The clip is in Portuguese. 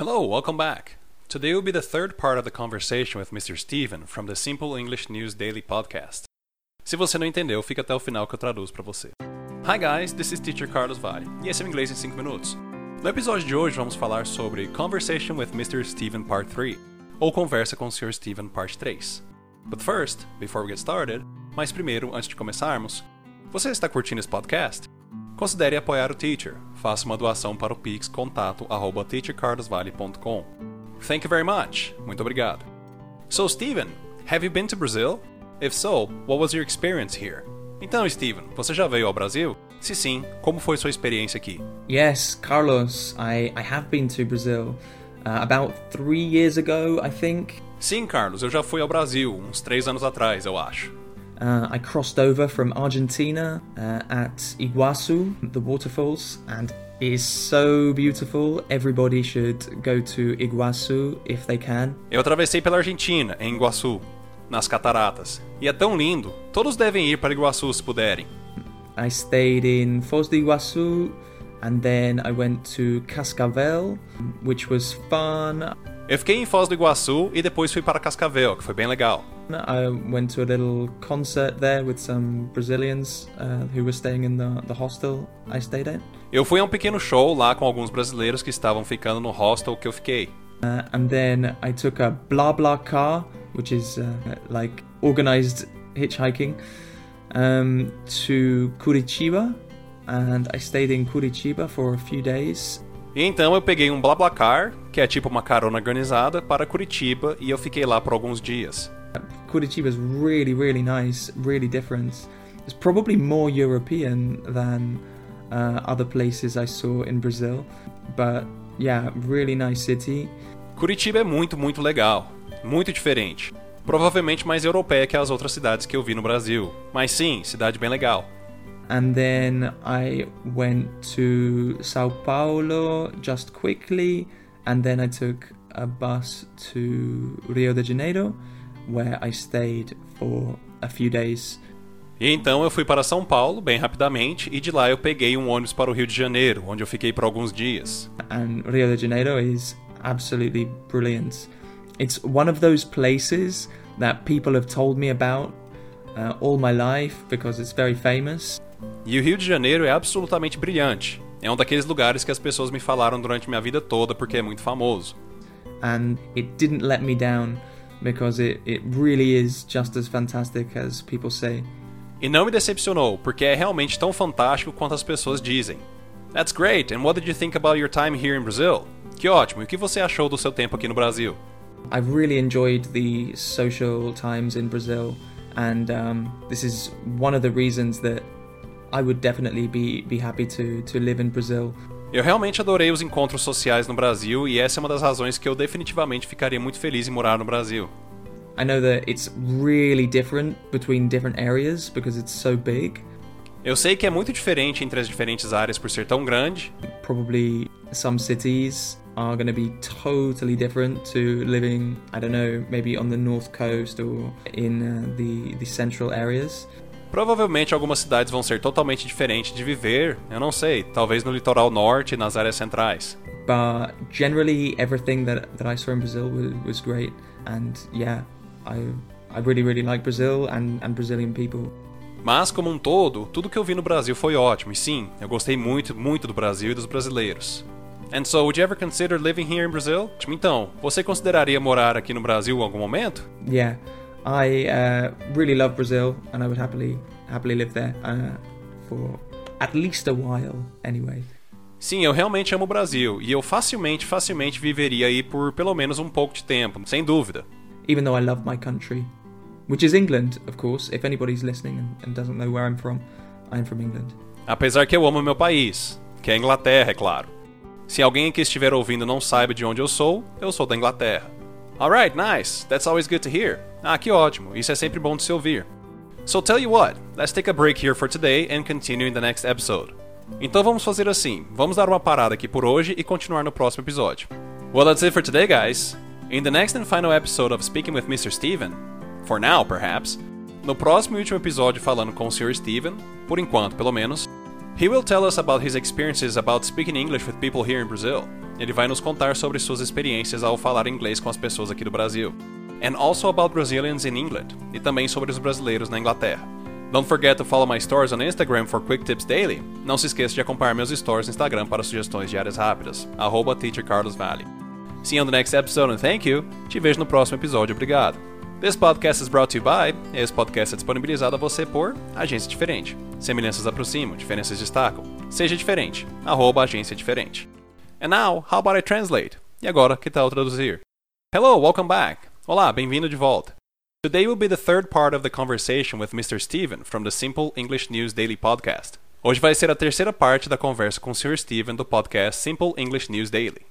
Hello, welcome back. Today will be the third part of the conversation with Mr. Steven from the Simple English News Daily podcast. Se você não entendeu, fica até o final que eu traduzo para você. Hi guys, this is Teacher Carlos Vale, e esse é o Inglês em 5 minutos. No episódio de hoje vamos falar sobre Conversation with Mr. Steven Part 3, ou Conversa com o Sr. Steven Part 3. But first, before we get started, mas primeiro, antes de começarmos, você está curtindo esse podcast? Considere apoiar o Teacher. Faça uma doação para o Pix contato arroba teachercarlosvale.com. Thank you very much. Muito obrigado. So, Steven, have you been to Brazil? If so, what was your experience here? Então, Steven, você já veio ao Brasil? Se sim, como foi sua experiência aqui? Yes, Carlos, I, I have been to Brazil. Uh, about three years ago, I think. Sim, Carlos, eu já fui ao Brasil, uns três anos atrás, eu acho. Uh, I crossed over from Argentina uh, at Iguazu, the waterfalls, and it is so beautiful. Everybody should go to Iguazu if they can. Eu atravessei pela Argentina, em Iguaçu, nas cataratas. E é tão lindo. Todos devem ir para Iguaçu se puderem. I stayed in Foz do Iguaçu, and then I went to Cascavel, which was fun. Eu fiquei em Foz do Iguaçu e depois fui para Cascavel, que foi bem legal. I went to a little concert there with some Brazilians uh, who were staying in the, the hostel I stayed at. Eu fui a um pequeno show lá com alguns brasileiros que estavam ficando no hostel que eu fiquei. Uh, and then I took a blah blah car, which is uh, like organized hitchhiking, um, to Curitiba, and I stayed in Curitiba for a few days. E então eu peguei um BlaBlaCar, que é tipo uma carona organizada, para Curitiba e eu fiquei lá por alguns dias. Curitiba is really, really nice, really different. It's probably more European than uh, other places I saw in Brazil, but yeah, really nice city. Curitiba é muito, muito legal, muito diferente. Provavelmente mais europeia que as outras cidades que eu vi no Brasil, mas sim, cidade bem legal. And then I went to Sao Paulo just quickly, and then I took a bus to Rio de Janeiro, where I stayed for a few days. E então eu fui para São Paulo bem rapidamente e de lá eu peguei um ônibus para o Rio de Janeiro, onde eu fiquei por alguns dias. And Rio de Janeiro is absolutely brilliant. It's one of those places that people have told me about uh, all my life because it's very famous. E o Rio de Janeiro é absolutamente brilhante. É um daqueles lugares que as pessoas me falaram durante minha vida toda porque é muito famoso. And it didn't let me down because it, it really is just as fantastic as people say. E não me decepcionou, porque é realmente tão fantástico quanto as pessoas dizem. That's great, and what did you think about your time here in Brazil? Que ótimo, e o que você achou do seu tempo aqui no Brasil? I've really enjoyed the social times in Brazil, and um, this is one of the reasons that I would definitely be, be happy to, to live in Brazil. Eu realmente adorei os encontros sociais no Brasil e essa é uma das razões que eu definitivamente ficaria muito feliz em morar no Brasil. I know that it's really different between different areas because it's so big. Eu sei que é muito diferente entre as diferentes áreas por ser tão grande. Probably some cities are going to be totally different to living, I don't know, maybe on the north coast or in uh, the the central areas. Provavelmente algumas cidades vão ser totalmente diferentes de viver, eu não sei, talvez no litoral norte e nas áreas centrais. But generally, everything that, that I saw in Brazil was, was great, and yeah, I I really really like Brazil and, and Brazilian people. Mas, como um todo, tudo que eu vi no Brasil foi ótimo, e sim, eu gostei muito, muito do Brasil e dos brasileiros. And so, would you ever consider living here in Brazil? Então, você consideraria morar aqui no Brasil em algum momento? Yeah, I uh, really love Brazil, and I would happily happily live there uh, for at least a while, anyway. Sim, eu realmente amo o Brasil e eu facilmente, facilmente viveria aí por pelo menos um pouco de tempo, sem dúvida. Even though I love my country, which is England, of course. If anybody's listening and, and doesn't know where I'm from, I'm from England. Apesar que eu amo meu país, que é a Inglaterra, é claro. Se alguém que estiver ouvindo não saiba de onde eu sou, eu sou da Inglaterra. Alright, nice. That's always good to hear. Ah, que ótimo. Isso é sempre bom de se ouvir. So tell you what, let's take a break here for today and continue in the next episode. Então vamos fazer assim, vamos dar uma parada aqui por hoje e continuar no próximo episódio. Well, that's it for today, guys. In the next and final episode of Speaking with Mr. Steven, for now perhaps, no próximo e último episódio falando com o Sr. Steven, por enquanto pelo menos, he will tell us about his experiences about speaking English with people here in Brazil. Ele vai nos contar sobre suas experiências ao falar inglês com as pessoas aqui do Brasil. And also about Brazilians in England, e também sobre os brasileiros na Inglaterra. Don't forget to follow my stories on Instagram for quick tips daily. Não se esqueça de acompanhar meus stories no Instagram para sugestões diárias rápidas. Arroba. See you on the next episode and thank you. Te vejo no próximo episódio. Obrigado. This podcast is brought to you by. Esse podcast é disponibilizado a você por Agência Diferente. Semelhanças aproximam, diferenças destacam. Seja diferente. Arroba Agência Diferente. And now, how about I translate? E agora, que tal traduzir? Hello, welcome back. Olá, bem-vindo de volta. Today will be the third part of the conversation with Mr. Steven from the Simple English News Daily podcast. Hoje vai ser a terceira parte da conversa com o Sr. Steven do podcast Simple English News Daily.